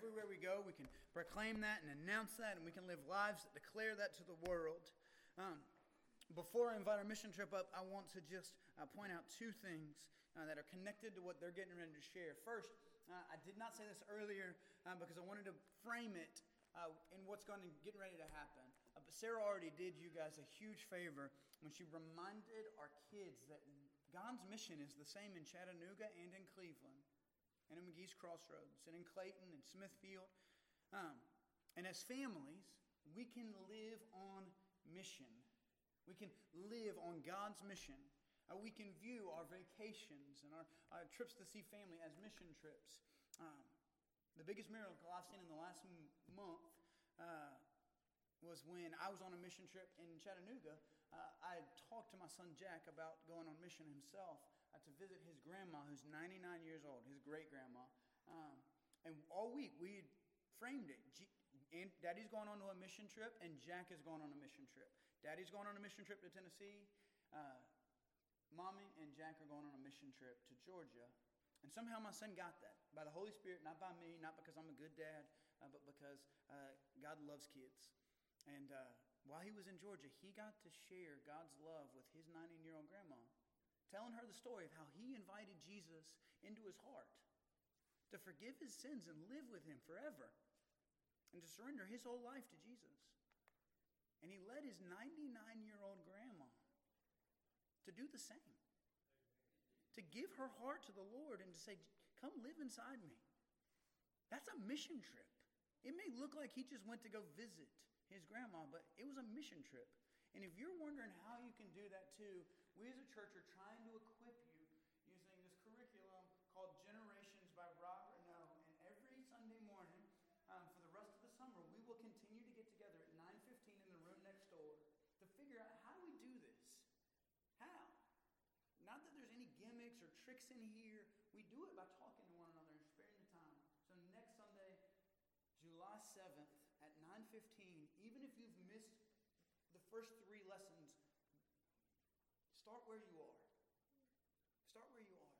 everywhere we go, we can proclaim that and announce that, and we can live lives that declare that to the world. Um, before I invite our mission trip up, I want to just uh, point out two things uh, that are connected to what they're getting ready to share. First, uh, I did not say this earlier uh, because I wanted to frame it uh, in what's going to get ready to happen. Uh, but Sarah already did you guys a huge favor when she reminded our kids that God's mission is the same in Chattanooga and in Cleveland, and in McGee's Crossroads, and in Clayton and Smithfield. Um, and as families, we can live on mission. We can live on God's mission. Uh, we can view our vacations and our, our, trips to see family as mission trips. Um, the biggest miracle I've seen in the last m- month uh, was when I was on a mission trip in Chattanooga. Uh, I talked to my son Jack about going on mission himself uh, to visit his grandma, who's 99 years old, his great grandma. Um, and all week we framed it. G- and Daddy's going on a mission trip, and Jack is going on a mission trip. Daddy's going on a mission trip to Tennessee. Uh, Mommy and Jack are going on a mission trip to Georgia. And somehow my son got that by the Holy Spirit, not by me, not because I'm a good dad, uh, but because uh, God loves kids. And uh, while he was in Georgia, he got to share God's love with his 19 year old grandma, telling her the story of how he invited Jesus into his heart to forgive his sins and live with him forever and to surrender his whole life to Jesus. And he led his 99 year old grandma to do the same, to give her heart to the Lord and to say, Come live inside me. That's a mission trip. It may look like he just went to go visit his grandma, but it was a mission trip. And if you're wondering how you can do that too, we as a church are trying to equip you using this curriculum called Generations by Rob Rienow. And every Sunday morning um, for the rest of the summer, we will continue to get together at 9.15 in the room next door to figure out how do we do this? How? Not that there's any gimmicks or tricks in here. We do it by talking to one another and sparing the time. So next Sunday, July 7th at 9:15, even if you've missed the first 3 lessons, start where you are. Start where you are.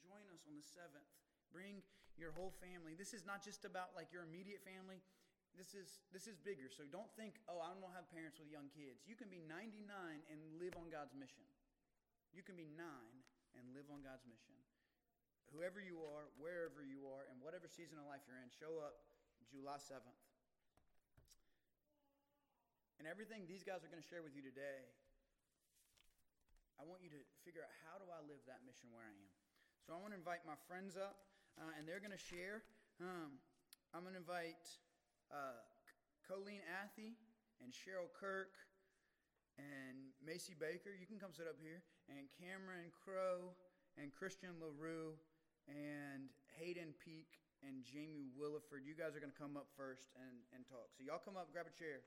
Join us on the 7th. Bring your whole family. This is not just about like your immediate family. This is this is bigger. So don't think, "Oh, I don't have parents with young kids." You can be 99 and live on God's mission. You can be 9 and live on God's mission. Whoever you are, wherever you are, and whatever season of life you're in, show up July 7th. And everything these guys are going to share with you today, I want you to figure out how do I live that mission where I am. So I want to invite my friends up, uh, and they're going to share. Um, I'm going to invite uh, Colleen Athey and Cheryl Kirk and Macy Baker. You can come sit up here. And Cameron Crow and Christian LaRue and Hayden Peak and Jamie Williford. You guys are going to come up first and, and talk. So y'all come up, grab a chair.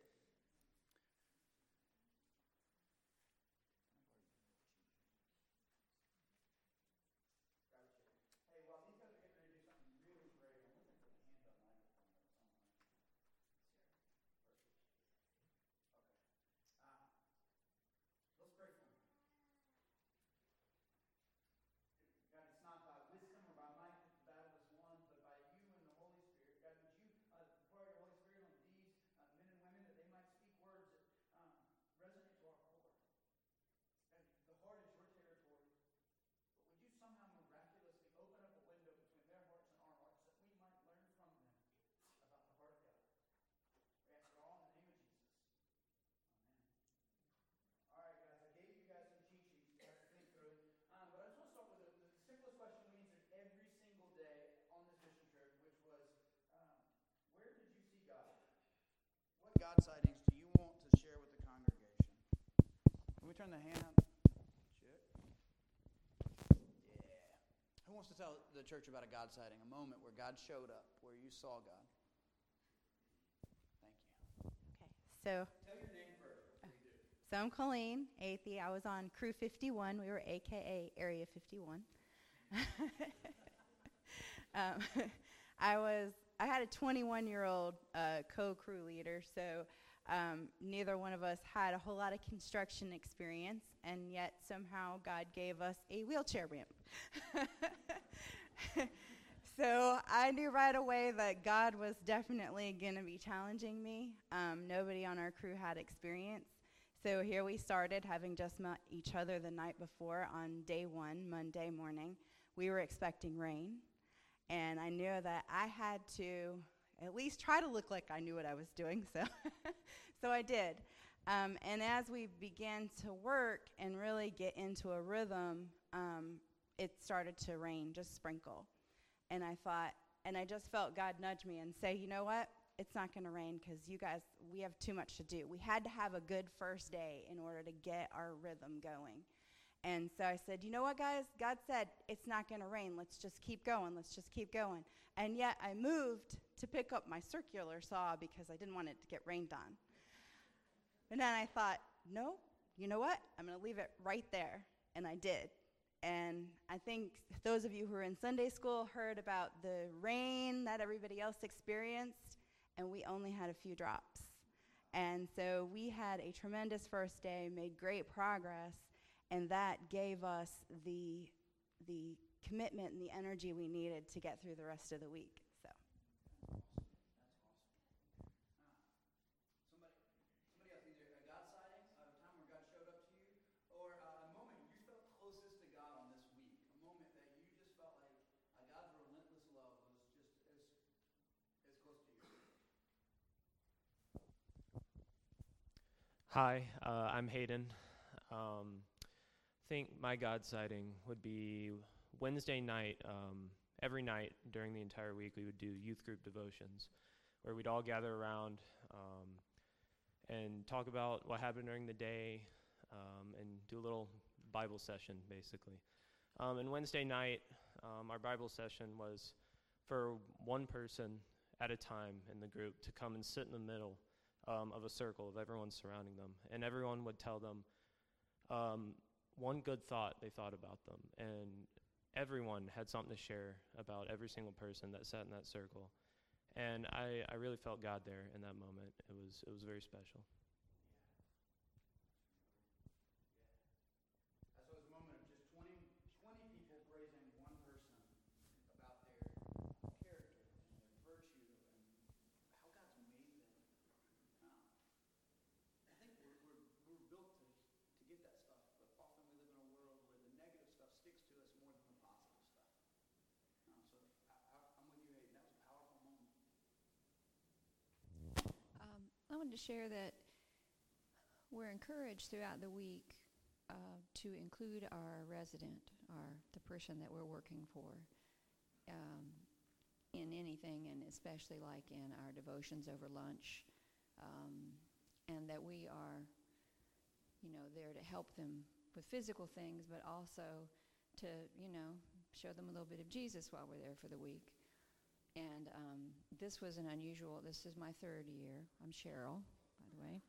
God sightings do you want to share with the congregation? Can we turn the hand? Check. Yeah. Who wants to tell the church about a God sighting, a moment where God showed up, where you saw God? Thank you. Okay, so. Tell your name first. So I'm Colleen Athy. I was on Crew 51. We were AKA Area 51. um, I was I had a 21 year old uh, co crew leader, so um, neither one of us had a whole lot of construction experience, and yet somehow God gave us a wheelchair ramp. so I knew right away that God was definitely going to be challenging me. Um, nobody on our crew had experience. So here we started, having just met each other the night before on day one, Monday morning. We were expecting rain, and I knew that I had to at least try to look like I knew what I was doing. So, so I did. Um, and as we began to work and really get into a rhythm, um, it started to rain, just sprinkle. And I thought, and I just felt God nudge me and say, you know what? It's not going to rain because you guys, we have too much to do. We had to have a good first day in order to get our rhythm going. And so I said, you know what, guys? God said it's not going to rain. Let's just keep going. Let's just keep going. And yet I moved to pick up my circular saw because I didn't want it to get rained on. And then I thought, no, you know what? I'm going to leave it right there. And I did. And I think those of you who are in Sunday school heard about the rain that everybody else experienced, and we only had a few drops. And so we had a tremendous first day, made great progress, and that gave us the, the commitment and the energy we needed to get through the rest of the week. So that's awesome. Somebody somebody else either a God sighting, time where God showed up to you, or moment you felt closest to God on this week, a moment that you just felt like God's relentless love was just as as close to your. Hi, uh, I'm Hayden. Um, think my God sighting would be Wednesday night. Um, every night during the entire week, we would do youth group devotions where we'd all gather around um, and talk about what happened during the day um, and do a little Bible session, basically. Um, and Wednesday night, um, our Bible session was for one person at a time in the group to come and sit in the middle um, of a circle of everyone surrounding them. And everyone would tell them um, one good thought they thought about them. And everyone had something to share about every single person that sat in that circle. And I, I really felt God there in that moment. It was, it was very special. Wanted to share that we're encouraged throughout the week uh, to include our resident, our the person that we're working for, um, in anything, and especially like in our devotions over lunch, um, and that we are, you know, there to help them with physical things, but also to, you know, show them a little bit of Jesus while we're there for the week. And um, this was an unusual, this is my third year. I'm Cheryl, by the way.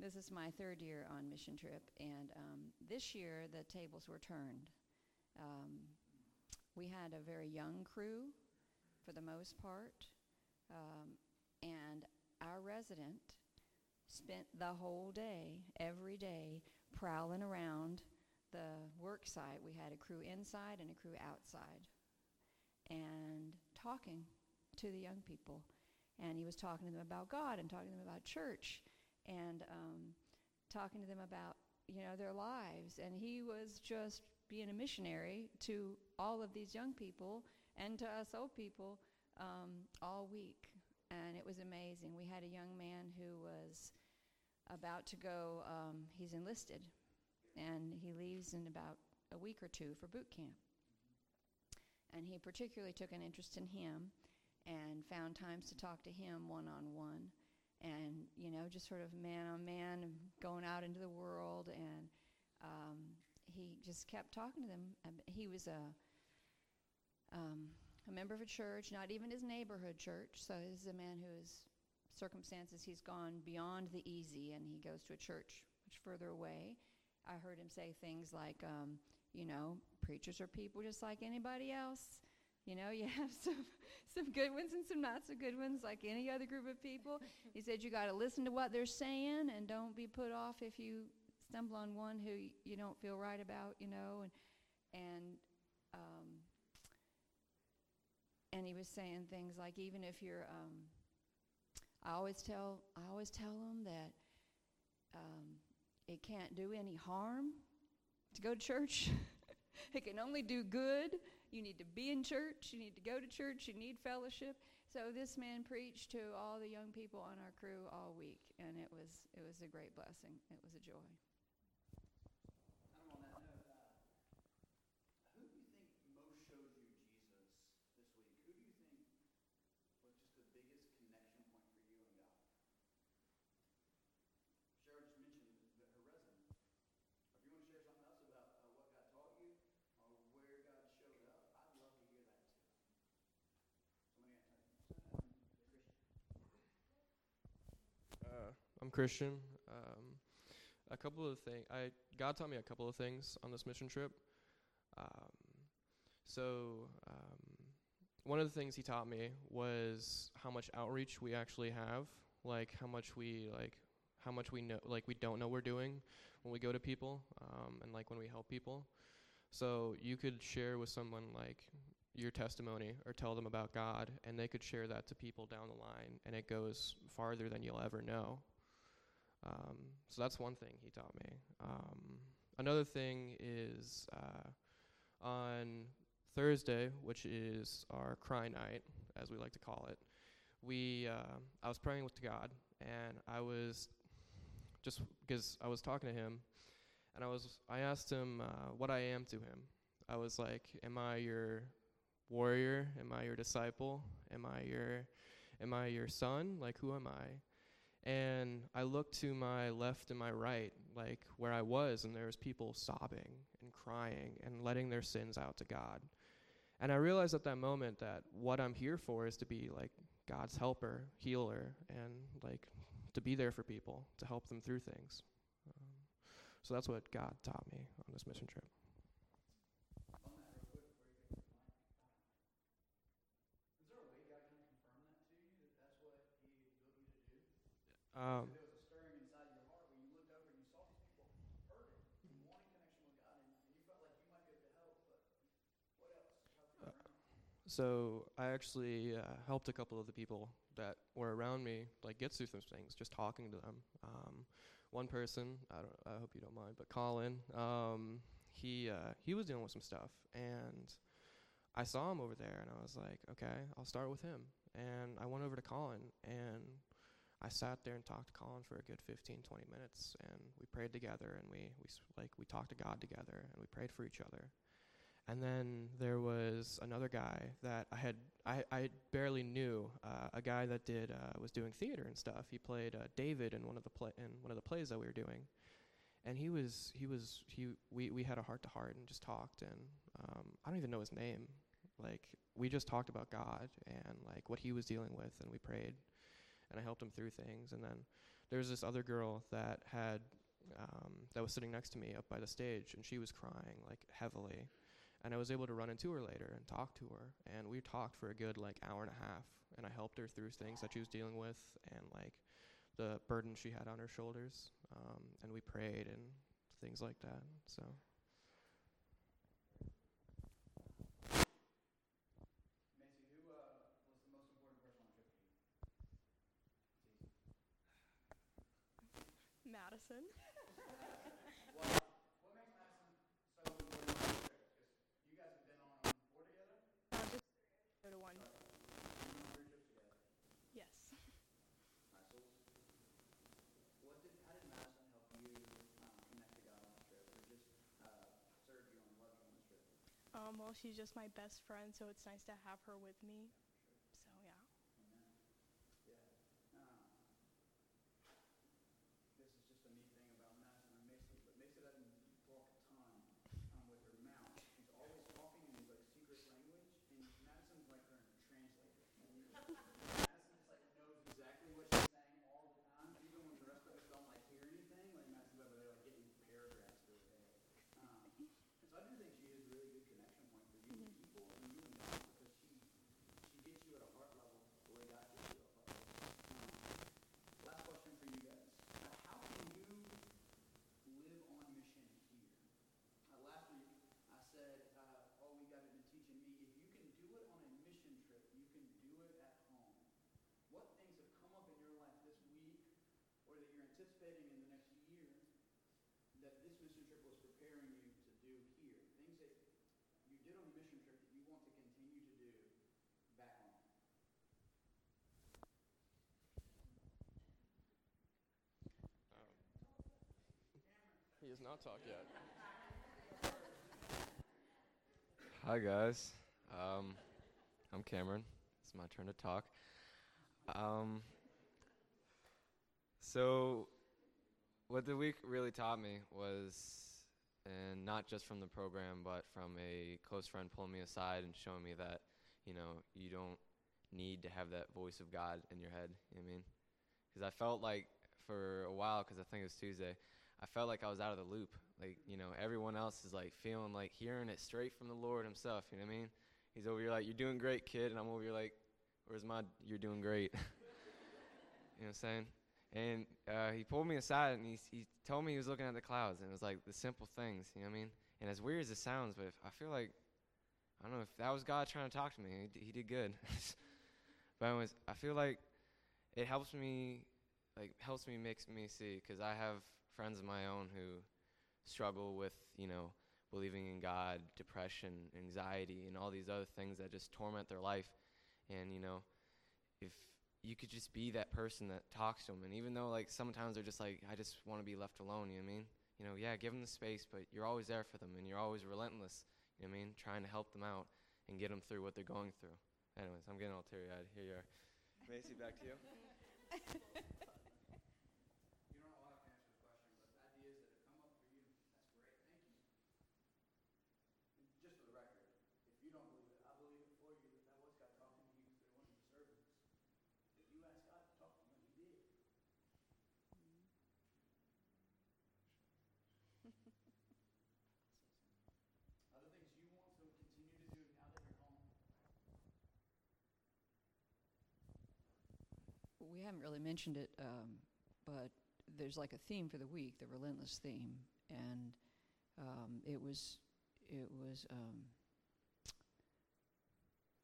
This is my third year on mission trip. And um, this year, the tables were turned. Um, we had a very young crew for the most part. Um, and our resident spent the whole day, every day, prowling around the work site. We had a crew inside and a crew outside. And talking to the young people. And he was talking to them about God and talking to them about church and um, talking to them about, you know, their lives. And he was just being a missionary to all of these young people and to us old people um, all week. And it was amazing. We had a young man who was about to go, um, he's enlisted, and he leaves in about a week or two for boot camp. And he particularly took an interest in him and found times to talk to him one on one and you know just sort of man on man going out into the world. And um, he just kept talking to them. He was a um, a member of a church not even his neighborhood church. So this is a man whose circumstances he's gone beyond the easy and he goes to a church much further away. I heard him say things like um, you know preachers are people just like anybody else you know, you have some some good ones and some not so good ones, like any other group of people. He said you got to listen to what they're saying and don't be put off if you stumble on one who you don't feel right about. You know, and and um, and he was saying things like even if you're um, I always tell I always tell them that um, it can't do any harm to go to church. it can only do good. You need to be in church. You need to go to church. You need fellowship. So this man preached to all the young people on our crew all week, and it was it was a great blessing. It was a joy. Kind of on that note, uh, who do you think most showed you Jesus this week? Who do you think was just the biggest connection point for you and God? Cheryl just mentioned the, her resume. If you want to share something else about uh, what God taught you or where God showed up, I'd love to hear that too. Somebody got Christian. Uh, I'm Christian. Um, a couple of things. I God taught me a couple of things on this mission trip. Um, so um, one of the things he taught me was how much outreach we actually have. Like how much we like how much we know like we don't know we're doing when we go to people um, and like when we help people. So you could share with someone like your testimony or tell them about God, and they could share that to people down the line, and it goes farther than you'll ever know. Um, so that's one thing he taught me. Um, another thing is uh, on Thursday, which is our cry night, as we like to call it. We, uh, I was praying with God, and I was just because I was talking to him, and I was, I asked him uh, what I am to him. I was like, "Am I your warrior? Am I your disciple? Am I your am I your son? Like who am I? And I looked to my left and my right, like where I was, and there was people sobbing and crying and letting their sins out to God. And I realized at that moment that what I'm here for is to be like God's helper, healer, and like to be there for people, to help them through things. Um, so that's what God taught me on this mission trip. On that real quick before you get to the mic. Is there a way God can confirm that to you, that that's what he built you to do? Um, There was a stirring inside your heart when you looked over and you saw these people hurting and wanting connection with God, and, and you felt like you might be able to help, but what else? How confirm it? So I actually uh, helped a couple of the people that were around me like get through some things, just talking to them. Um, one person, I don't, I hope you don't mind, but Colin, um, he uh, he was dealing with some stuff, and I saw him over there, and I was like, okay, I'll start with him. And I went over to Colin, and I sat there and talked to Colin for a good 15, 20 minutes, and we prayed together, and we we like we talked to God together, and we prayed for each other. And then there was another guy that I had I, I barely knew, uh, a guy that did uh, was doing theater and stuff. He played uh, David in one of the play in one of the plays that we were doing, and he was he was he we we had a heart to heart and just talked. And um, I don't even know his name. Like we just talked about God and like what he was dealing with, and we prayed, and I helped him through things. And then there was this other girl that had um, that was sitting next to me up by the stage, and she was crying like heavily. And I was able to run into her later and talk to her. And we talked for a good like hour and a half and I helped her through things that she was dealing with and like the burden she had on her shoulders. Um, and we prayed and things like that. So Macy, who uh, was the most important person on the trip to you? It's easy. Madison. What, what makes Madison so important on the trip? Because you guys have been on four together? Uh, just go to one. You've been on three trips together. Yes. Alright, so what did, how did Madison help you um, connect to God on this trip, or just uh, serve you and love you on this trip? Or just uh serve you on what you're on the strip? Um, well, she's just my best friend, so it's nice to have her with me. So yeah. Amen. Yeah. Um, this is just a neat thing about Madison and Macy, but Macy doesn't talk a ton um, with her mouth. She's always talking in these like secret language, and Madison's like her translator. And you- Madison just like knows exactly what she's saying all the time, even when the rest of us don't like hear anything. Like Madison's over there like getting paragraphs through her head. Um, and so I do think she is a really good connection point for you and people, and you and God, because she she anticipating in the next year that this mission trip was preparing you to do here? Things that you did on the mission trip that you want to continue to do back home? Has not talked yet. Hi guys, um, I'm Cameron. It's my turn to talk. Um, so, what the week really taught me was, and not just from the program, but from a close friend pulling me aside and showing me that, you know, you don't need to have that voice of God in your head. You know I mean? Because I felt like for a while, because I think it was Tuesday, I felt like I was out of the loop. Like, you know, everyone else is like feeling like hearing it straight from the Lord Himself. You know what I mean? He's over here like, You're doing great, kid. And I'm over here like, Where's my, You're doing great? you know what I'm saying? And uh, he pulled me aside and he, he told me he was looking at the clouds. And it was like the simple things. You know what I mean? And as weird as it sounds, but if, I feel like, I don't know if that was God trying to talk to me. He, he did good. but anyways, I feel like it helps me, like helps me makes me see because I have friends of my own who struggle with, you know, believing in God, depression, anxiety, and all these other things that just torment their life. And, you know, if you could just be that person that talks to them, and even though, like, sometimes they're just like, I just want to be left alone, you know what I mean? You know, yeah, give them the space, but you're always there for them, and you're always relentless, you know what I mean? Trying to help them out and get them through what they're going through. Anyways, I'm getting all teary eyed. Here you are. Macy, back to you. You don't allow to answer this question, but the ideas that have come up for you, that's great. Thank you. And just for the record, if you don't believe it, I believe it for you that that was God talking to you through one of your servants. If you asked God to talk to you, He did. Other things you want to continue to do now that you're home? We haven't really mentioned it, um, but there's like a theme for the week, the relentless theme, and um, it was it was um,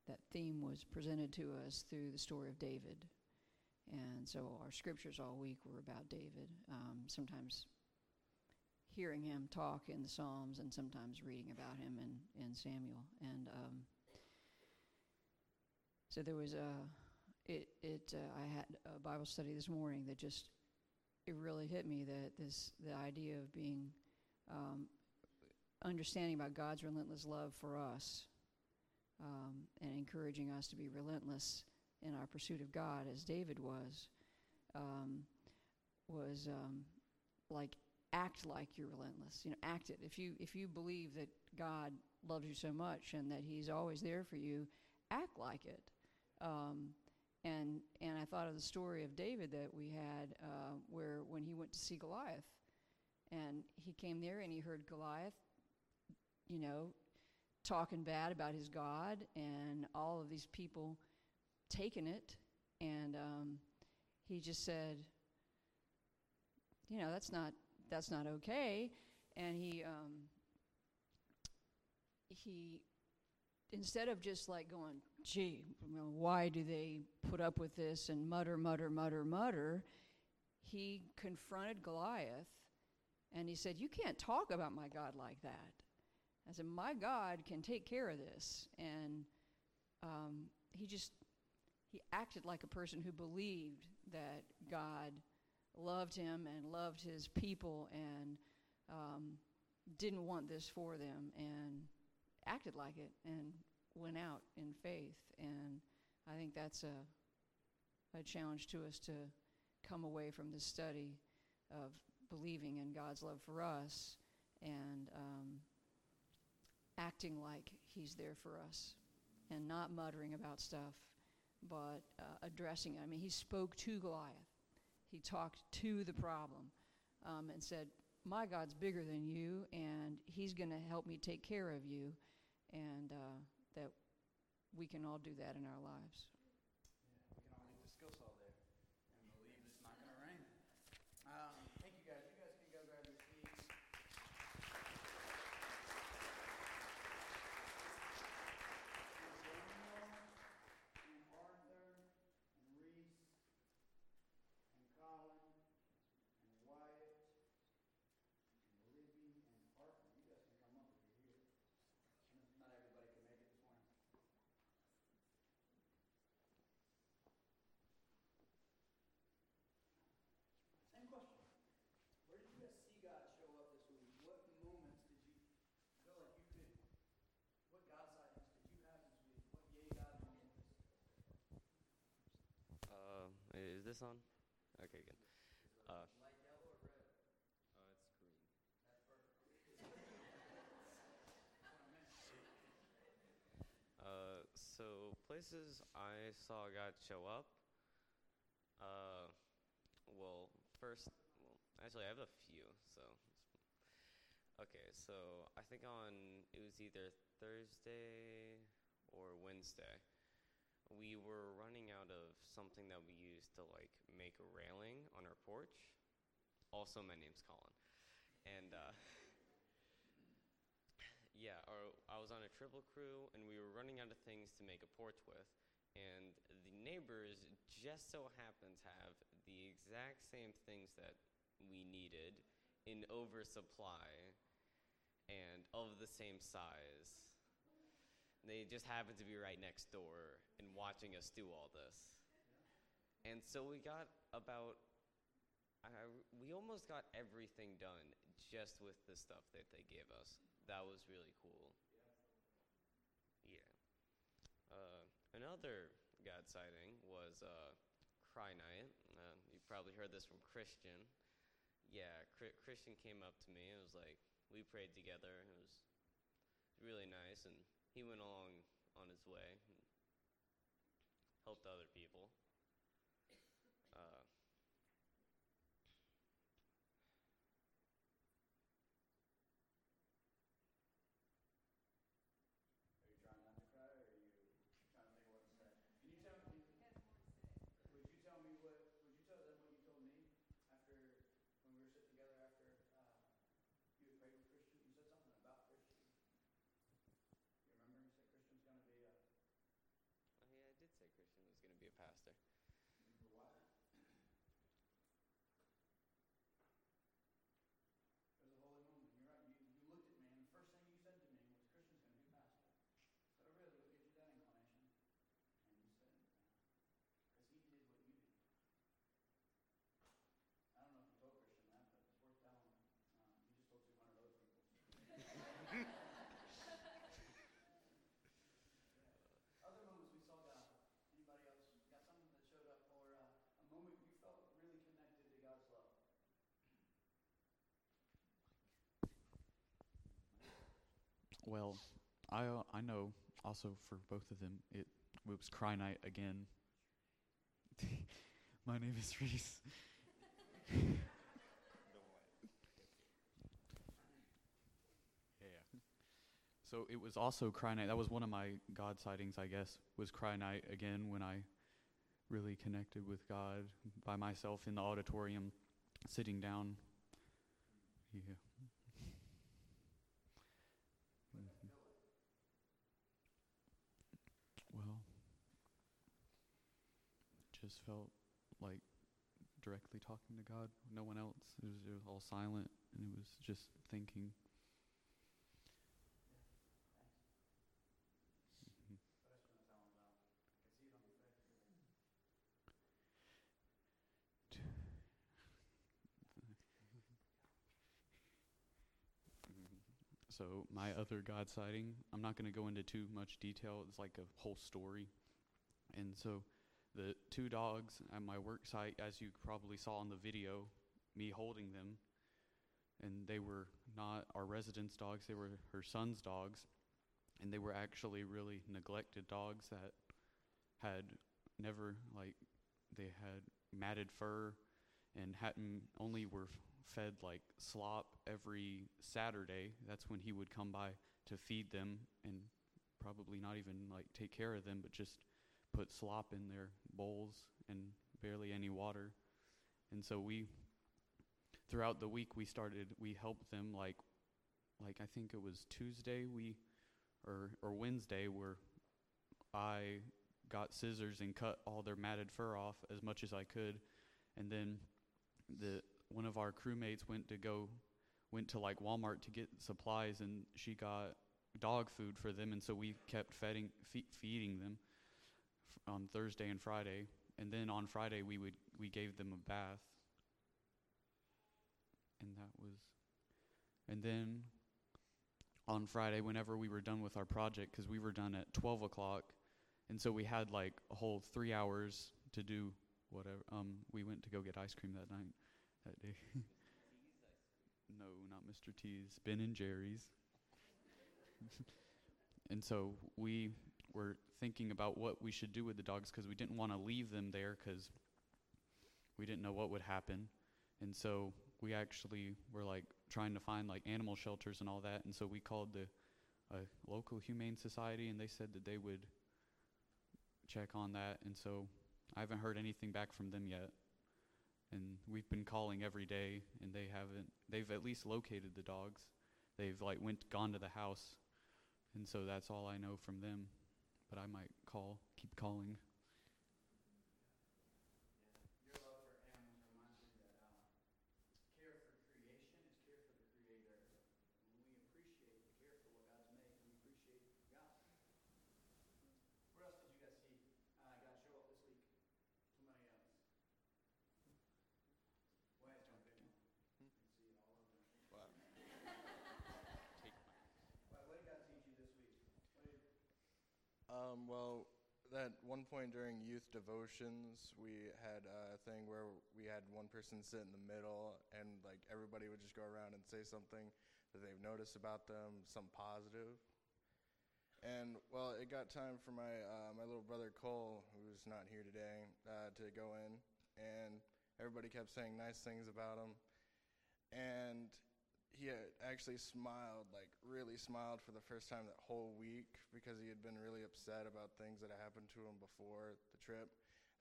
that theme was presented to us through the story of David, and so our scriptures all week were about David. Um, sometimes hearing him talk in the Psalms, and sometimes reading about him in in Samuel, and um, so there was a it, it uh, I had a Bible study this morning that just it really hit me that this the idea of being um, understanding about God's relentless love for us um, and encouraging us to be relentless in our pursuit of God as David was um, was um, like act like you're relentless you know act it. If you if you believe that God loves you so much and that he's always there for you act like it. Um, and and I thought of the story of David that we had, uh, where when he went to see Goliath, and he came there and he heard Goliath, you know, talking bad about his God, and all of these people taking it, and um, he just said, you know, that's not that's not okay, and he um, he instead of just like going, gee, know, why do they put up with this and mutter, mutter, mutter, mutter, he confronted Goliath and he said, You can't talk about my God like that. I said, My God can take care of this. And um, he just, he acted like a person who believed that God loved him and loved his people and um, didn't want this for them and acted like it and went out in faith. And I think that's a, a challenge to us to come away from this study of believing in God's love for us and um, acting like He's there for us and not muttering about stuff, but uh, addressing it. I mean, He spoke to Goliath, He talked to the problem um, and said, My God's bigger than you, and He's going to help me take care of you and uh, that we can all do that in our lives. We can all leave the skill saw there and believe it's not going to rain. Um, thank you guys. You guys can go grab your seats. Daniel and Arthur and Reese and Colin and this on? Okay, good. Uh, it's green. Uh, so places I saw God show up. Uh, well, first, well, actually, I have a few. So, okay, so I think on it was either Thursday or Wednesday. We were running out of something that we used to like make a railing on our porch. Also, my name's Colin, and uh, yeah, our, I was on a triple crew, and we were running out of things to make a porch with. And the neighbors just so happened to have the exact same things that we needed in oversupply and of the same size. They just happened to be right next door and watching us do all this. And so we got about, I, we almost got everything done just with the stuff that they gave us. That was really cool. Yeah. Uh, another God sighting was uh, Cry Night. Uh, you've probably heard this from Christian. Yeah, Christian came up to me and was like, we prayed together. It was really nice, and he went along on his way and helped other people. Uh, Are you trying not to cry, or are you trying to think of what to say? Can you tell me? Would you tell me what? Would you tell them what you told me after when we were sitting together after uh, you had prayed with Christian? You said something about Christian. You remember? You said Christian's going to be a. oh, yeah, I did say Christian was going to be a pastor. Remember why? It was a holy moment. You're right. You, you looked at me, and the first thing you said to me was, "Christian's going to be a pastor." I said, "Oh, really? What gives you that inclination?" And you said, "Because he did what you did." I don't know if you told Christian that, but it's worth telling him. Um, you just told 200 other people. Other moments we saw God. Anybody else got something that showed up, or uh, a moment you felt really connected to God's love? Well, I uh, I know also for both of them it, was cry night again. My name is Reese. yeah. So it was also cry night. That was one of my God sightings, I guess. Was cry night again when I really connected with God by myself in the auditorium, sitting down. Yeah. Mhm. Well, just felt like directly talking to God. No one else. It was, it was all silent, and it was just thinking. So my other God sighting, I'm not going to go into too much detail. It's like a whole story. And so the two dogs at my work site, as you probably saw in the video, me holding them, and they were not our residence dogs, they were her son's dogs. And they were actually really neglected dogs that had never, like, they had matted fur and hadn't only were fed like slop every Saturday. That's when he would come by to feed them and probably not even like take care of them, but just put slop in their bowls and barely any water. And so we throughout the week we started we helped them like like I think it was Tuesday we or or Wednesday where I got scissors and cut all their matted fur off as much as I could. And then the one of our crewmates went to go went to like Walmart to get supplies and she got dog food for them. And so we kept feeding fe- feeding them on Thursday and Friday and then on Friday we would we gave them a bath and that was and then on Friday whenever we were done with our project because we were done at 12 o'clock and so we had like a whole three hours to do whatever. Um, we went to go get ice cream that night, that day. no, not Mr. T's. Ben and Jerry's. and so we were thinking about what we should do with the dogs because we didn't want to leave them there because we didn't know what would happen. And so we actually were like trying to find like animal shelters and all that. And so we called the local humane society, and they said that they would check on that. And so I haven't heard anything back from them yet. And we've been calling every day, and they haven't. They've at least located the dogs. They've like went gone to the house, and so that's all I know from them. But I might call, keep calling. Your love for animals reminds me that uh, care for creation is care for the Creator. When we appreciate and care for what God's made, we appreciate God. Where else did you guys see uh, God show up this week? Somebody else. Wes, jump in. You can see it all over. Wow. What, what did God teach you this week? What did, Um, well, that one point during youth devotions, we had a thing where we had one person sit in the middle, and like everybody would just go around and say something that they've noticed about them, some positive. And well, it got time for my uh, my little brother Cole, who's not here today, uh, to go in, and everybody kept saying nice things about him, and he had actually smiled, like really smiled for the first time that whole week because he had been really upset about things that had happened to him before the trip.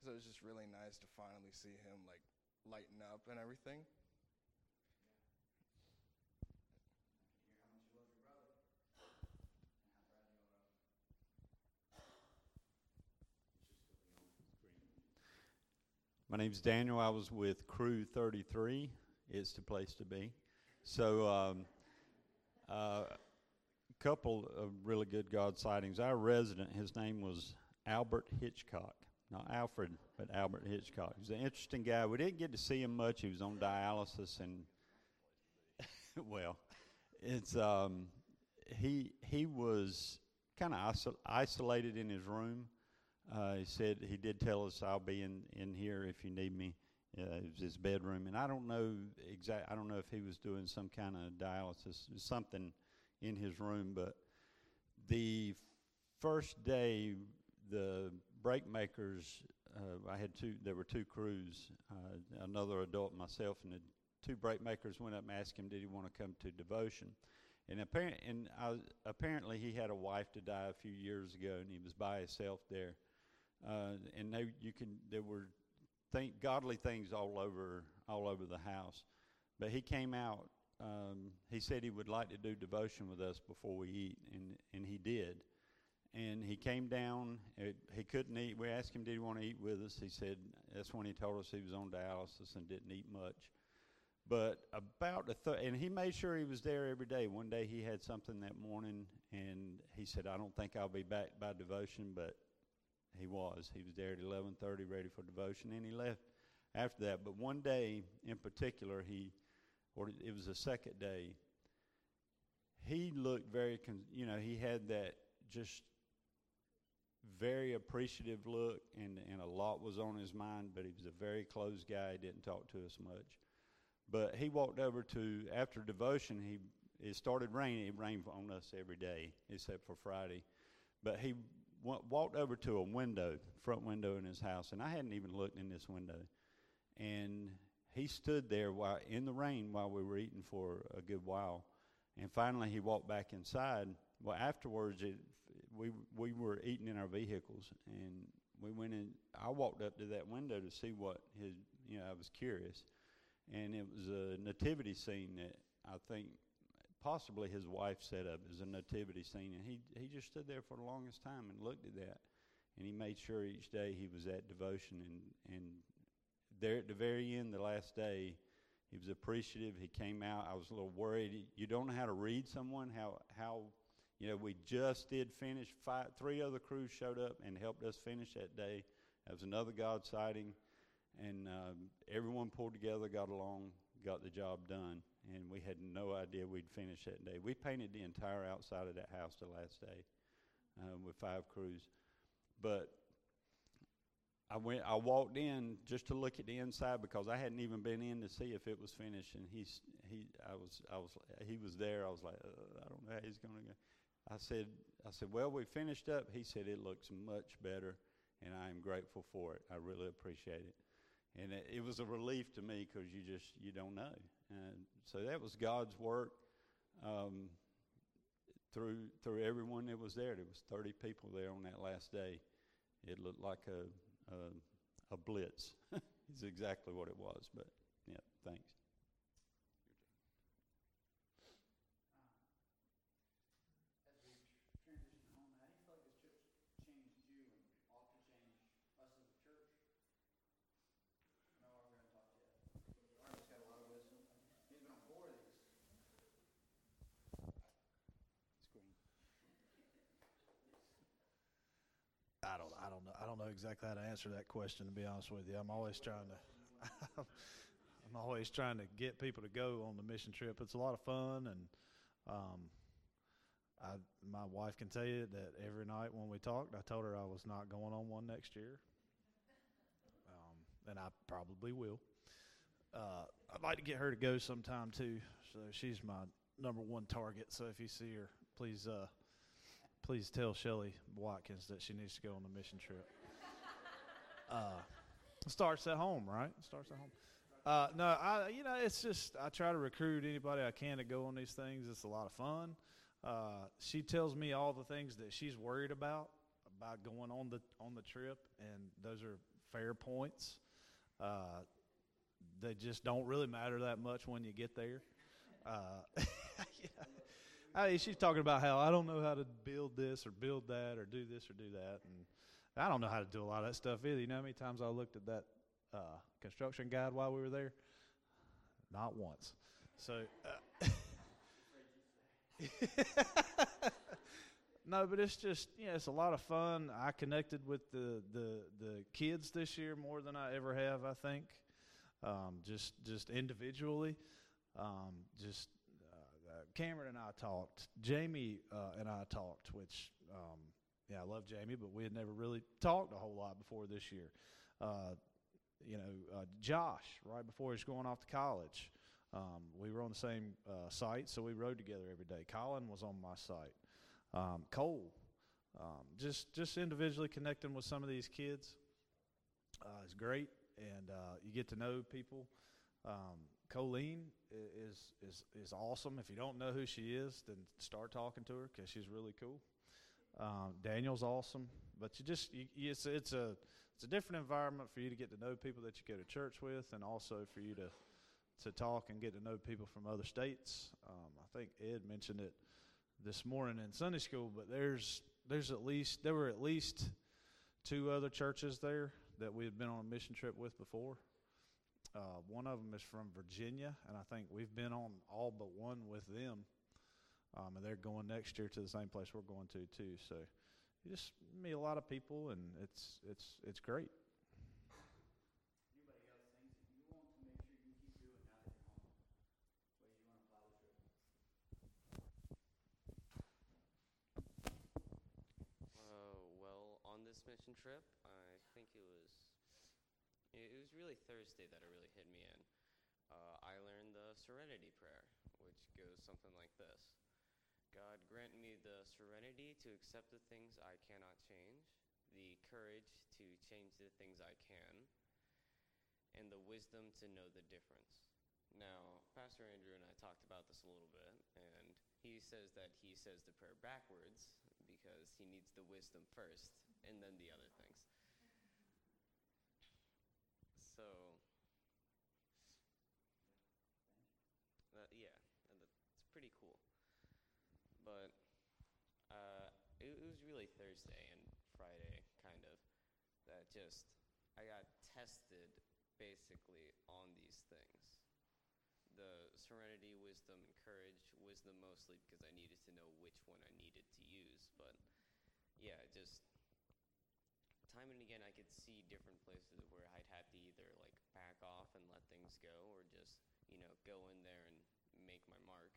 So it was just really nice to finally see him like lighten up and everything. My name's Daniel. I was with Crew 33. It's the place to be. So, um, a uh, couple of really good God sightings. Our resident, his name was Albert Hitchcock. Not Alfred, but Albert Hitchcock. He's an interesting guy. We didn't get to see him much. He was on dialysis, and well, it's um, he he was kind of isol- isolated in his room. Uh, he said he did tell us I'll be in, in here if you need me. Uh, it was his bedroom, and I don't know exact. I don't know if he was doing some kind of dialysis, something in his room. But the first day, the brake makers. Uh, I had two. There were two crews, uh, another adult, myself, and the two brake makers went up and asked him, did he want to come to devotion? And, apparent, and I, apparently he had a wife to die a few years ago, and he was by himself there. Uh, and they, you can, there were think, godly things all over, all over the house. But he came out. Um, he said he would like to do devotion with us before we eat, and and he did. And he came down. It, he couldn't eat. We asked him, did he want to eat with us? He said that's when he told us he was on dialysis and didn't eat much. But about the th- and he made sure he was there every day. One day he had something that morning, and he said, "I don't think I'll be back by devotion," but he was. He was there at eleven thirty, ready for devotion, and he left after that. But one day in particular, he, or it was the second day. He looked very, you know, he had that just very appreciative look, and and a lot was on his mind. But he was a very closed guy. He didn't talk to us much. But he walked over to after devotion. He it started raining. It rained on us every day except for Friday. But he walked over to a window, front window in his house, and I hadn't even looked in this window. And he stood there while in the rain while we were eating for a good while. And finally, he walked back inside. Well, afterwards, it, we we were eating in our vehicles, and we went in. I walked up to that window to see what his. You know, I was curious and it was a nativity scene that I think possibly his wife set up as a nativity scene, and he he just stood there for the longest time and looked at that, and he made sure each day he was at devotion, and and there at the very end, the last day, he was appreciative. He came out. I was a little worried. You don't know how to read someone. How how you know we just did finish. Five, three other crews showed up and helped us finish that day. That was another God sighting and um, everyone pulled together, got along, got the job done, and we had no idea we'd finish that day. We painted the entire outside of that house the last day uh, with five crews, but I went. I walked in just to look at the inside because I hadn't even been in to see if it was finished. And he's he. I was. I was. He was there. I was like, uh, I don't know how he's going to go. I said. I said, well, we finished up. He said it looks much better, and I am grateful for it. I really appreciate it. And it, it was a relief to me because you just you don't know. And so that was God's work. Um, through through everyone that was there, there was 30 people there on that last day. It looked like a a, a blitz. is exactly what it was. But yeah, thanks. As we transition home, how do you feel like this church changed you and ought to change us as a church? I know we're going to talk to you. Artie's got a lot of wisdom. He's been on four of these. I don't, I don't know, exactly how to answer that question. To be honest with you, I'm always trying to, I'm always trying to get people to go on the mission trip. It's a lot of fun, and um, I, my wife can tell you that every night when we talked, I told her I was not going on one next year, um, and I probably will. Uh, I'd like to get her to go sometime too. So she's my number one target. So if you see her, please. Uh, please tell Shelly Watkins that she needs to go on the mission trip. Uh, starts at home, right? Starts at home. Uh, no, I you know it's just I try to recruit anybody I can to go on these things. It's a lot of fun. Uh, she tells me all the things that she's worried about about going on the on the trip, and those are fair points. Uh, they just don't really matter that much when you get there. Uh, yeah. I mean, she's talking about how I don't know how to build this or build that or do this or do that, and I don't know how to do a lot of that stuff either. You know how many times I looked at that uh, construction guide while we were there? Not once. So. Uh, no, but it's just yeah, it's a lot of fun. I connected with the the the kids this year more than I ever have. I think, um, just just individually, um, just Cameron and I talked. Jamie uh, and I talked, which, um, yeah, I love Jamie, but we had never really talked a whole lot before this year. Uh, you know, uh, Josh, right before he's going off to college, um, we were on the same uh, site, so we rode together every day. Colin was on my site. Um, Cole, um, just just individually connecting with some of these kids uh, is great, and uh, you get to know people. Um, Colleen is is is awesome. If you don't know who she is, then start talking to her because she's really cool. Um, Daniel's awesome, but you just you, it's it's a it's a different environment for you to get to know people that you go to church with, and also for you to to talk and get to know people from other states. Um, I think Ed mentioned it this morning in Sunday school, but there's there's at least there were at least two other churches there that we had been on a mission trip with before. Uh, one of them is from Virginia, and I think we've been on all but one with them. Um, and they're going next year to the same place we're going to too. So you just meet a lot of people, and it's it's it's great. Anybody else things that you want to make sure you keep doing now that you're home? Ways you want to apply the trip? Uh, well, on this mission trip, I think it was it was really Thursday that it really hit me in. Uh, I learned the Serenity Prayer, which goes something like this God grant me the serenity to accept the things I cannot change, the courage to change the things I can, and the wisdom to know the difference. Now, Pastor Andrew and I talked about this a little bit, and he says that he says the prayer backwards because he needs the wisdom first and then the other things. So, that, yeah, that's pretty cool. But uh, it, it was really Thursday and Friday, kind of, that just I got tested basically on these things. The serenity, wisdom, and courage. Wisdom mostly because I needed to know which one I needed to use. But yeah, just time and again, I could see different places where I'd have to either like back off and let things go, or just you know go in there and make my mark.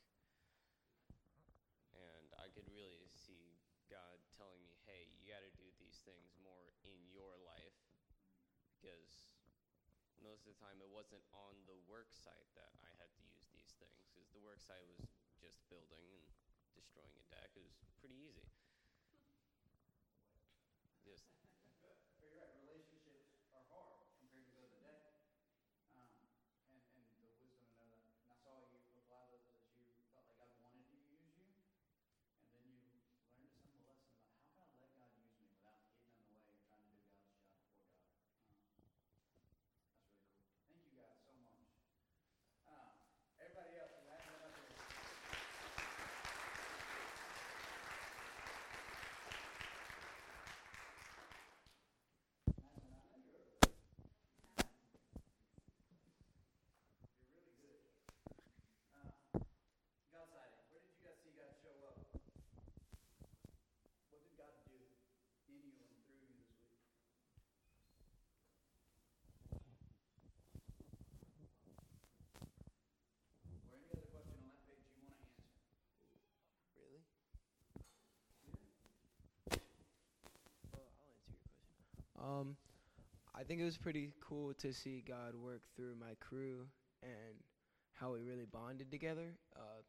And I could really see God telling me, hey, you got to do these things more in your life because most of the time it wasn't on the work site that I had to use these things because the work site was just building and destroying a deck. It was pretty easy. Um, I think it was pretty cool to see God work through my crew and how we really bonded together. Uh,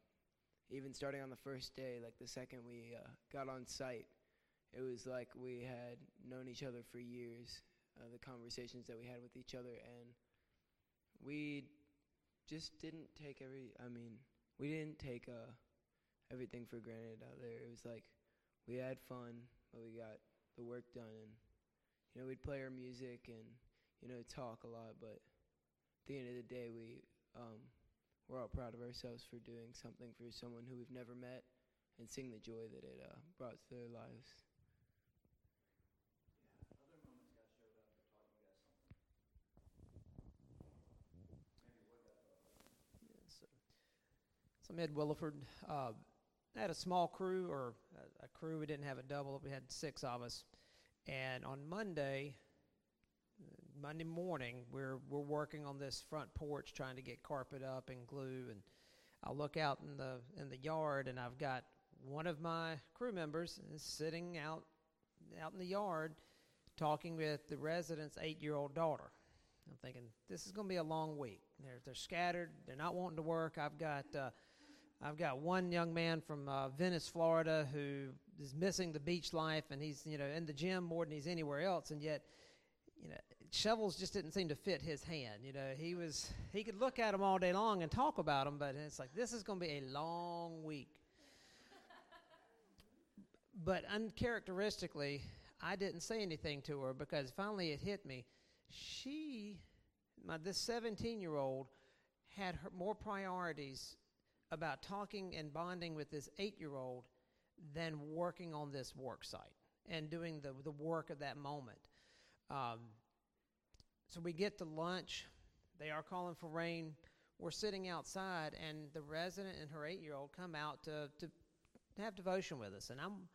even starting on the first day, like the second we uh, got on site, it was like we had known each other for years. Uh, the conversations that we had with each other, and we just didn't take every. I mean, we didn't take uh, everything for granted out there. It was like we had fun, but we got the work done, and you know we'd play our music and you know talk a lot. But at the end of the day, we um, we're all proud of ourselves for doing something for someone who we've never met, and seeing the joy that it uh, brought to their lives. So I'm Ed Williford. Uh, I had a small crew, or a, a crew. We didn't have a double. We had six of us. And on Monday, Monday morning, we're we're working on this front porch, trying to get carpet up and glue. And I look out in the in the yard, and I've got one of my crew members sitting out out in the yard, talking with the resident's eight-year-old daughter. I'm thinking this is going to be a long week. They're they're scattered. They're not wanting to work. I've got uh, I've got one young man from uh, Venice, Florida, who is missing the beach life, and he's you know in the gym more than he's anywhere else, and yet you know shovels just didn't seem to fit his hand. You know he was he could look at them all day long and talk about them, but it's like this is going to be a long week. but uncharacteristically, I didn't say anything to her because finally it hit me. She, my this 17 year old, had her more priorities about talking and bonding with this eight year old than working on this work site and doing the, the work of that moment. Um, so we get to lunch. They are calling for rain. We're sitting outside, and the resident and her eight year old come out to, to have devotion with us. And I'm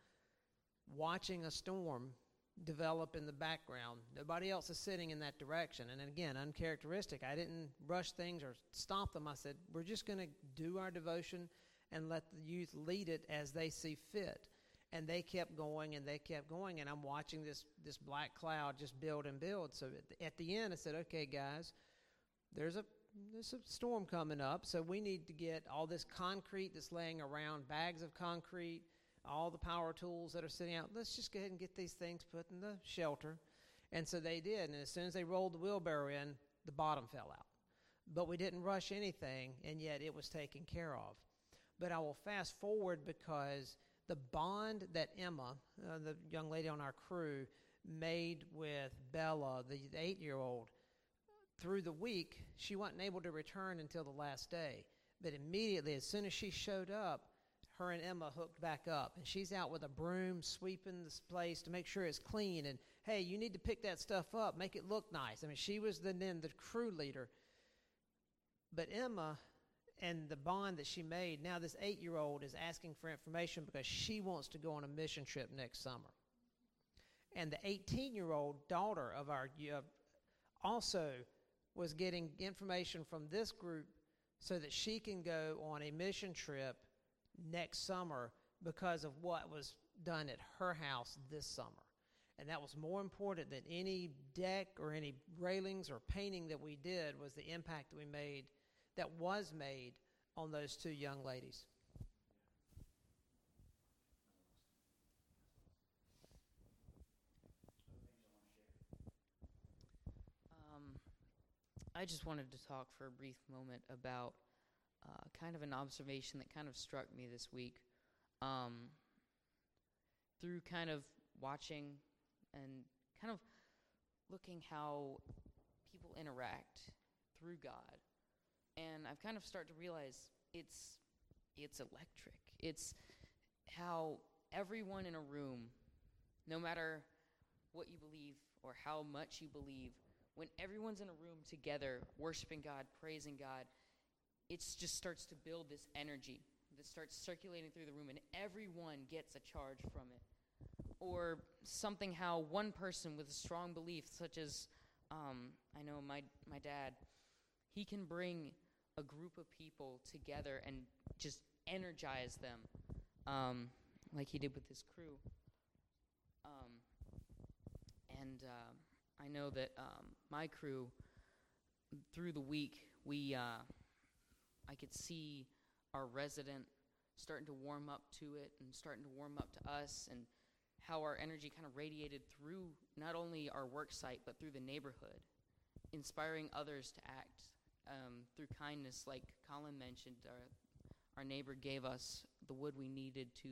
watching a storm develop in the background. Nobody else is sitting in that direction. And again, uncharacteristic. I didn't rush things or stop them. I said, we're just going to do our devotion and let the youth lead it as they see fit. And they kept going and they kept going. And I'm watching this, this black cloud just build and build. So at the, at the end, I said, okay, guys, there's a, there's a storm coming up. So we need to get all this concrete that's laying around, bags of concrete, all the power tools that are sitting out. Let's just go ahead and get these things put in the shelter. And so they did. And as soon as they rolled the wheelbarrow in, the bottom fell out. But we didn't rush anything, and yet it was taken care of. But I will fast forward because the bond that Emma, uh, the young lady on our crew, made with Bella, the eight year old, through the week, she wasn't able to return until the last day. But immediately, as soon as she showed up, her and Emma hooked back up, and she's out with a broom sweeping this place to make sure it's clean. And hey, you need to pick that stuff up, make it look nice. I mean, she was the, then the crew leader. But Emma and the bond that she made, now this eight year old is asking for information because she wants to go on a mission trip next summer. And the 18 year old daughter of our uh, also was getting information from this group so that she can go on a mission trip next summer because of what was done at her house this summer. And that was more important than any deck or any railings or painting that we did was the impact that we made, that was made on those two young ladies. Um, I just wanted to talk for a brief moment about uh, kind of an observation that kind of struck me this week. Um, through kind of watching and kind of looking how people interact through God. And I've kind of started to realize it's it's electric. It's how everyone in a room, no matter what you believe or how much you believe, when everyone's in a room together, worshiping God, praising God, it just starts to build this energy that starts circulating through the room, and everyone gets a charge from it. Or something how one person with a strong belief, such as um, I know my, my dad, he can bring a group of people together and just energize them, um, like he did with his crew. Um, and uh, I know that um, my crew, through the week, we uh, I could see our resident starting to warm up to it and starting to warm up to us and how our energy kind of radiated through not only our work site but through the neighborhood inspiring others to act um, through kindness like colin mentioned our, our neighbor gave us the wood we needed to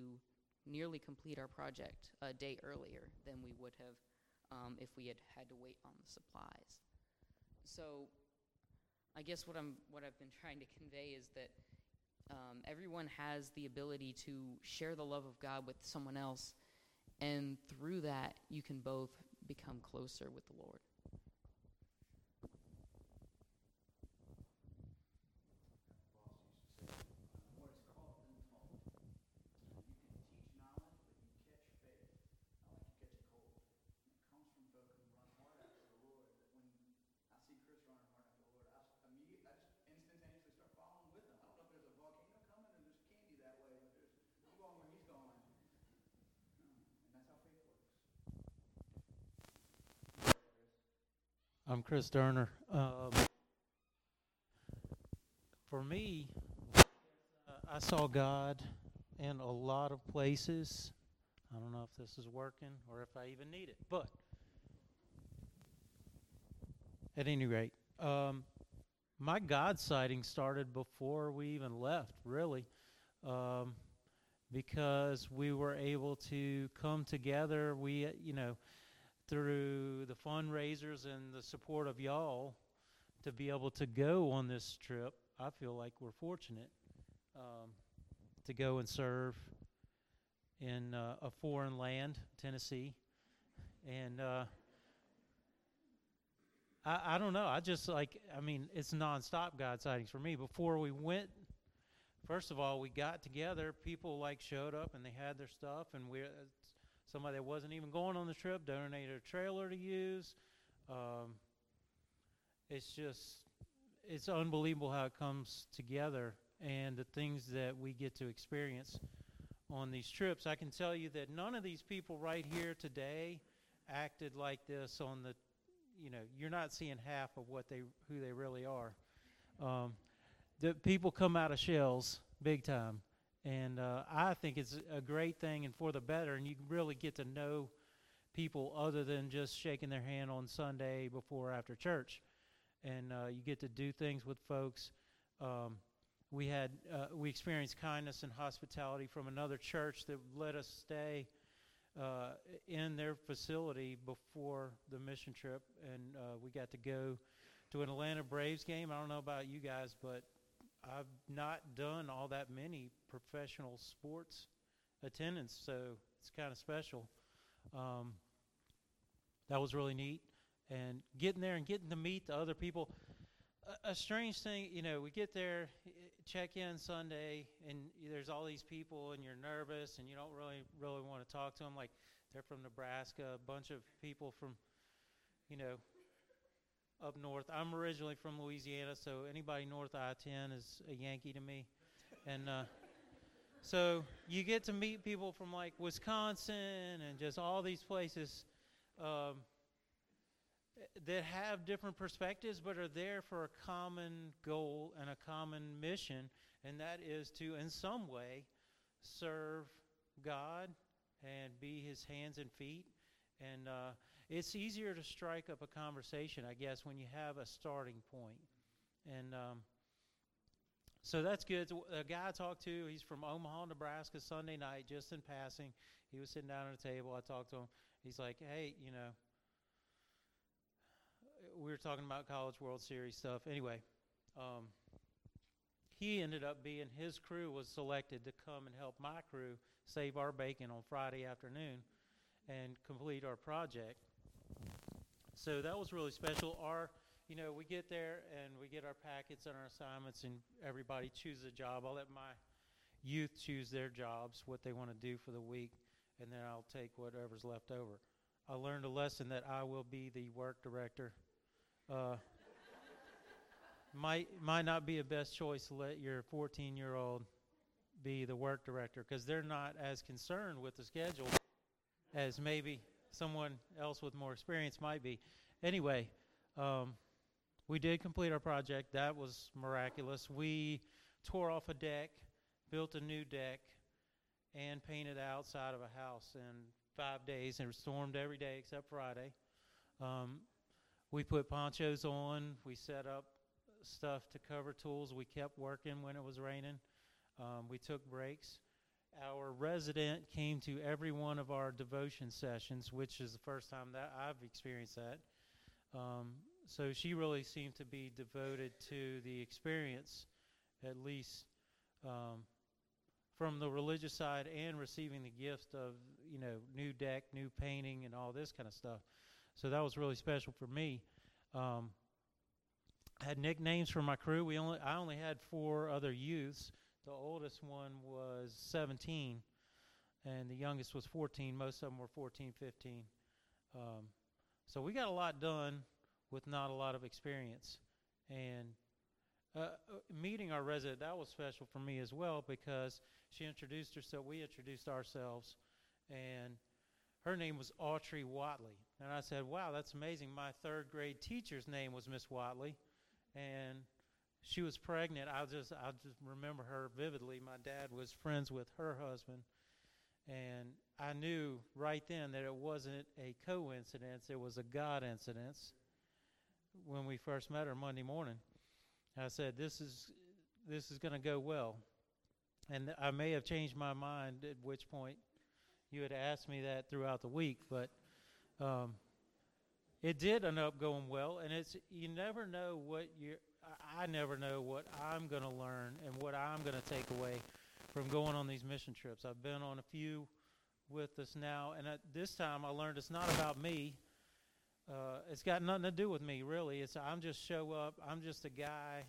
nearly complete our project a day earlier than we would have um, if we had had to wait on the supplies. So I guess what I'm what I've been trying to convey is that um, everyone has the ability to share the love of God with someone else, and through that you can both become closer with the Lord. I'm Chris Durner. Um, for me, uh, I saw God in a lot of places. I don't know if this is working or if I even need it, but at any rate, um, my God sighting started before we even left, really, um, because we were able to come together. We, you know, through the fundraisers and the support of y'all to be able to go on this trip. I feel like we're fortunate um, to go and serve in uh, a foreign land, Tennessee, and uh, I, I don't know. I just like. I mean, it's nonstop God sightings for me. Before we went, first of all, we got together. People like showed up and they had their stuff, and we Somebody that wasn't even going on the trip donated a trailer to use. Um, it's just, it's unbelievable how it comes together and the things that we get to experience on these trips. I can tell you that none of these people right here today acted like this on the, you know, you're not seeing half of what they, who they really are. Um, the people come out of shells big time. And uh, I think it's a great thing and for the better. And you really get to know people other than just shaking their hand on Sunday before or after church. And uh, you get to do things with folks. Um, we had uh, we experienced kindness and hospitality from another church that let us stay uh, in their facility before the mission trip, and uh, we got to go to an Atlanta Braves game. I don't know about you guys, but I've not done all that many professional sports attendance, so it's kind of special. Um, that was really neat, and getting there and getting to meet the other people. A, a strange thing, you know, we get there, check in Sunday, and there's all these people, and you're nervous, and you don't really really want to talk to them. Like they're from Nebraska, a bunch of people from, you know, up north. I'm originally from Louisiana, so anybody north I-10 is a Yankee to me. And uh, so you get to meet people from like Wisconsin and just all these places, um, that have different perspectives but are there for a common goal and a common mission, and that is to, in some way, serve God and be his hands and feet. And uh, it's easier to strike up a conversation, I guess, when you have a starting point. And um, so that's good. A guy I talked to, he's from Omaha, Nebraska, Sunday night, just in passing. He was sitting down at a table. I talked to him. He's like, hey, you know, we were talking about College World Series stuff. Anyway, um, he ended up being his crew was selected to come and help my crew save our bacon on Friday afternoon and complete our project. So that was really special. Our, you know, we get there and we get our packets and our assignments, and everybody chooses a job. I'll let my youth choose their jobs, what they want to do for the week, and then I'll take whatever's left over. I learned a lesson that I will be the work director. Uh, might might not be a best choice to let your 14 year old be the work director because they're not as concerned with the schedule as maybe someone else with more experience might be. Anyway, um, we did complete our project. That was miraculous. We tore off a deck, built a new deck, and painted outside of a house in five days and it stormed every day except Friday. Um, we put ponchos on. We set up stuff to cover tools. We kept working when it was raining. Um, we took breaks. Our resident came to every one of our devotion sessions, which is the first time that I've experienced that. Um, so she really seemed to be devoted to the experience, at least um, from the religious side and receiving the gift of you know new deck, new painting, and all this kind of stuff. So that was really special for me. Um, I had nicknames for my crew. We only I only had four other youths. The oldest one was 17, and the youngest was 14. Most of them were 14, 15. Um, so we got a lot done with not a lot of experience. And uh, uh, meeting our resident, that was special for me as well because she introduced herself. We introduced ourselves, and her name was Autry Watley. And I said, Wow, that's amazing. My third grade teacher's name was Miss Watley. And she was pregnant. I just I just remember her vividly. My dad was friends with her husband, and I knew right then that it wasn't a coincidence. It was a God incidence. When we first met her Monday morning, I said, "This is this is going to go well," and I may have changed my mind. At which point, you had asked me that throughout the week, but. Um, it did end up going well, and it's you never know what you I never know what I'm going to learn and what I'm going to take away from going on these mission trips. I've been on a few with us now, and at this time I learned it's not about me. Uh, it's got nothing to do with me, really. It's I'm just show up. I'm just a guy,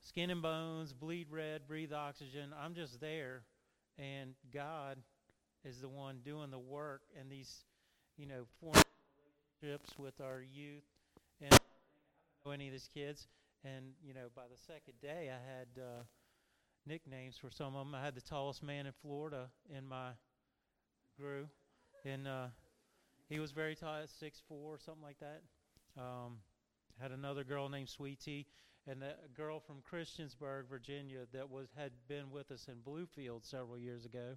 skin and bones, bleed red, breathe oxygen. I'm just there, and God is the one doing the work and these, you know, forming relationships with our youth and any of these kids. And, you know, by the second day, I had uh, nicknames for some of them. I had the tallest man in Florida in my crew. And uh, he was very tall, six four, something like that. Um, had another girl named Sweetie, and a girl from Christiansburg, Virginia, that was had been with us in Bluefield several years ago,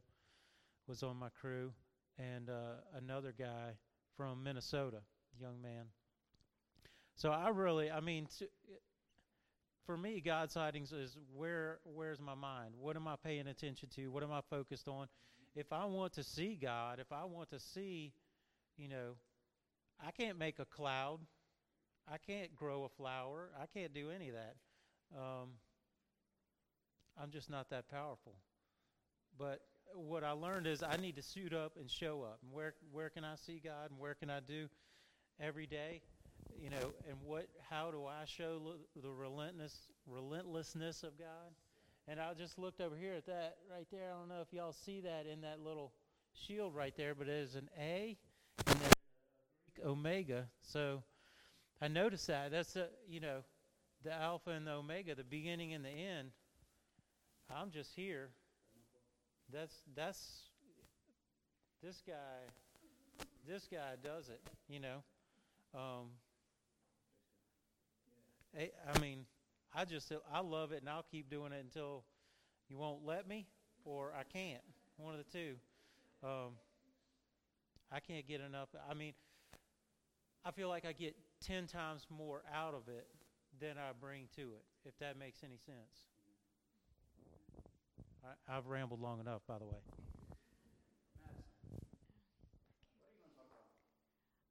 was on my crew, and uh, another guy from Minnesota, young man. So I really, I mean, to, for me, God sightings is where where's my mind? What am I paying attention to? What am I focused on? If I want to see God, if I want to see, you know, I can't make a cloud. I can't grow a flower. I can't do any of that. Um, I'm just not that powerful. But what I learned is I need to suit up and show up. And where where can I see God? And where can I do every day? You know, and what, how do I show the relentless, relentlessness of God? And I just looked over here at that right there. I don't know if y'all see that in that little shield right there, but it is an A and then Greek omega. So I noticed that. That's a, you know, the alpha and the omega, the beginning and the end. I'm just here. That's that's this guy this guy does it, you know. Um, I, mean, I just I love it, and I'll keep doing it until you won't let me, or I can't. One of the two. Um, I can't get enough. I mean, I feel like I get ten times more out of it than I bring to it. If that makes any sense. I, I've rambled long enough, by the way.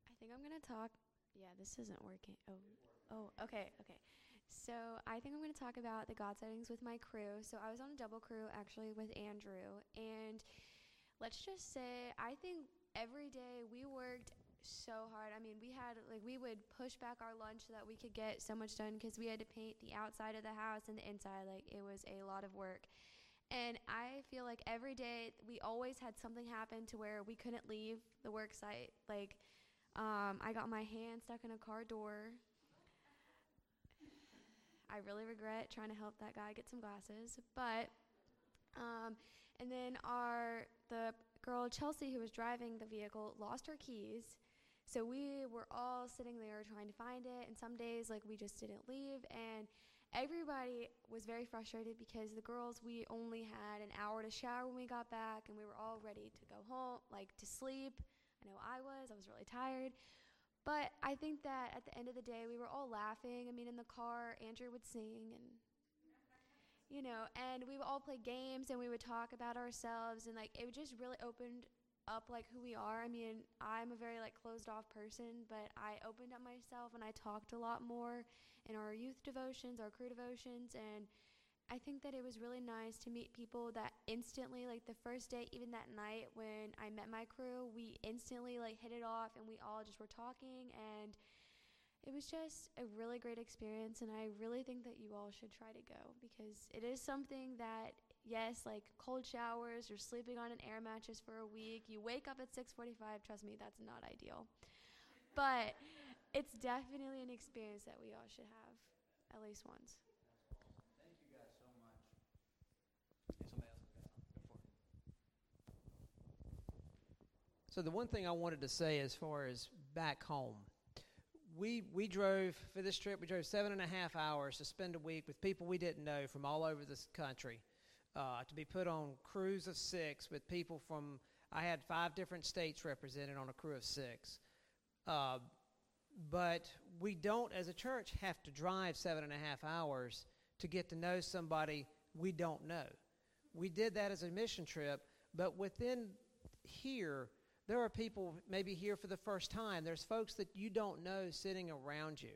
I think I'm gonna talk. Yeah, this isn't working. Oh, oh, okay, okay. So I think I'm gonna talk about the God sightings with my crew. So I was on a double crew actually with Andrew, and let's just say I think every day we worked so hard. I mean, we had like we would push back our lunch so that we could get so much done because we had to paint the outside of the house and the inside. Like it was a lot of work. And I feel like every day we always had something happen to where we couldn't leave the work site. Like um, I got my hand stuck in a car door. I really regret trying to help that guy get some glasses, but um, and then our the girl Chelsea who was driving the vehicle lost her keys. So we were all sitting there trying to find it, and some days like we just didn't leave, and everybody was very frustrated because the girls we only had an hour to shower when we got back, and we were all ready to go home, like to sleep. I know I was. I was really tired. But I think that at the end of the day, we were all laughing. I mean, in the car, Andrew would sing and you know, and we would all play games and we would talk about ourselves and like it just really opened up like who we are. I mean, I'm a very like closed off person, but I opened up myself and I talked a lot more in our youth devotions, our crew devotions, and I think that it was really nice to meet people that instantly like the first day even that night when I met my crew, we instantly like hit it off and we all just were talking and it was just a really great experience and I really think that you all should try to go because it is something that yes, like cold showers, you're sleeping on an air mattress for a week, you wake up at 6:45, trust me, that's not ideal. But it's definitely an experience that we all should have at least once. Thank you guys so much. So the one thing I wanted to say as far as back home, we we drove for this trip. We drove seven and a half hours to spend a week with people we didn't know from all over this country, uh, to be put on crews of six with people from. I had five different states represented on a crew of six, uh, but we don't, as a church, have to drive seven and a half hours to get to know somebody we don't know. We did that as a mission trip, but within here there are people maybe here for the first time. There's folks that you don't know sitting around you.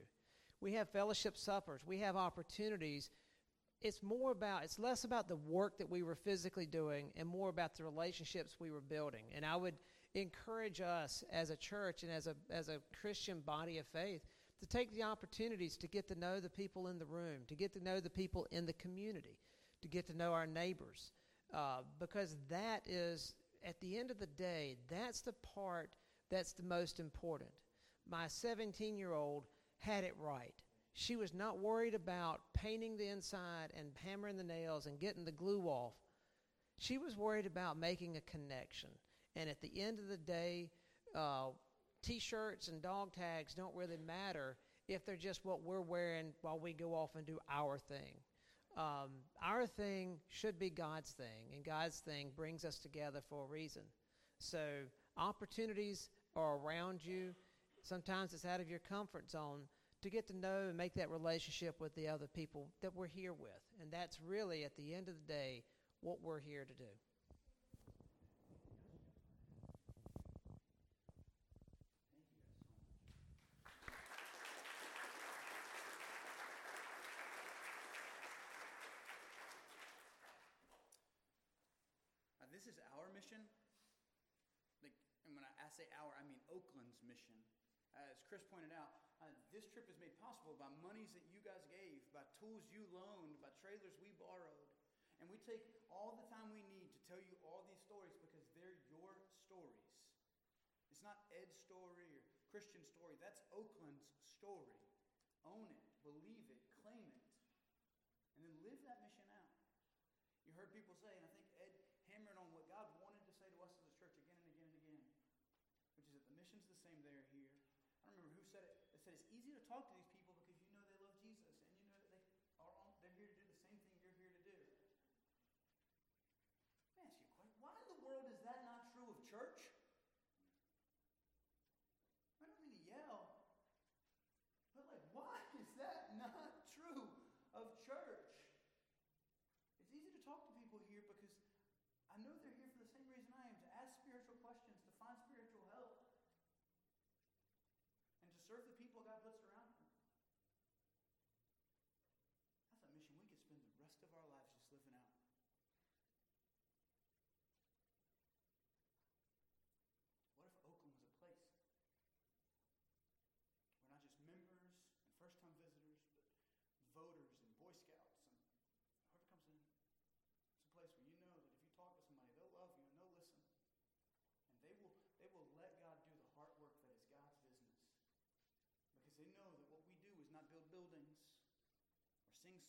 We have fellowship suppers. We have opportunities. It's more about, it's less about the work that we were physically doing and more about the relationships we were building. And I would encourage us as a church and as a, as a Christian body of faith to take the opportunities to get to know the people in the room, to get to know the people in the community, to get to know our neighbors. Uh, because that is at the end of the day, that's the part that's the most important. My 17 year old had it right. She was not worried about painting the inside and hammering the nails and getting the glue off. She was worried about making a connection. And at the end of the day, uh, t shirts and dog tags don't really matter if they're just what we're wearing while we go off and do our thing. Um, our thing should be God's thing, and God's thing brings us together for a reason. So, opportunities are around you. Sometimes it's out of your comfort zone to get to know and make that relationship with the other people that we're here with. And that's really, at the end of the day, what we're here to do. Uh, this is our mission. Like, and when I, I say our, I mean Oakland's mission. Uh, as Chris pointed out, uh, this trip is made possible by monies that you guys gave, by tools you loaned, by trailers we borrowed. And we take all the time we need to tell you all these stories because they're your stories. It's not Ed's story or Christian's story. That's Oakland's story. Own it, believe it, claim it, and then live that mission out. You heard people say, and I Commission's the same there here. I don't remember who said it. It said it's easy to talk to these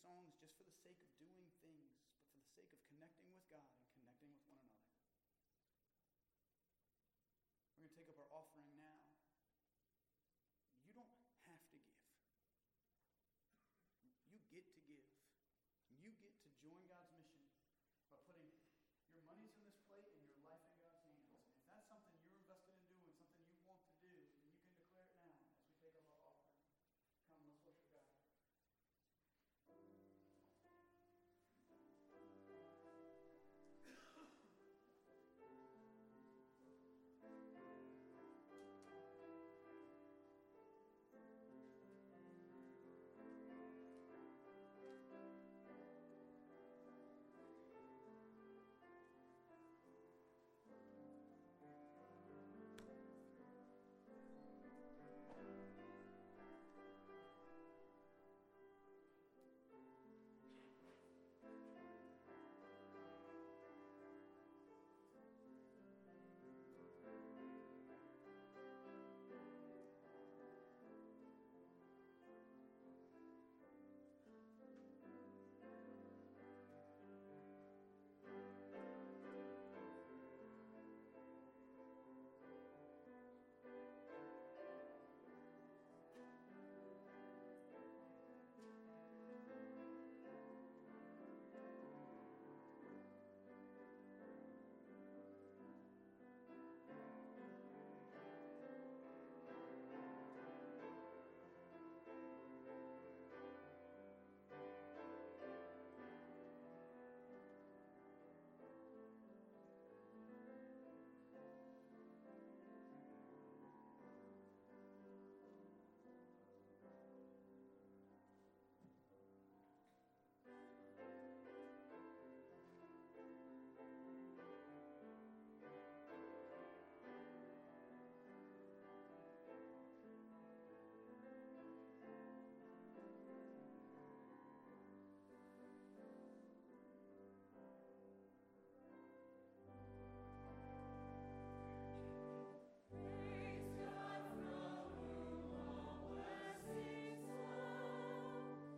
songs just for the sake of doing things, but for the sake of connecting with God.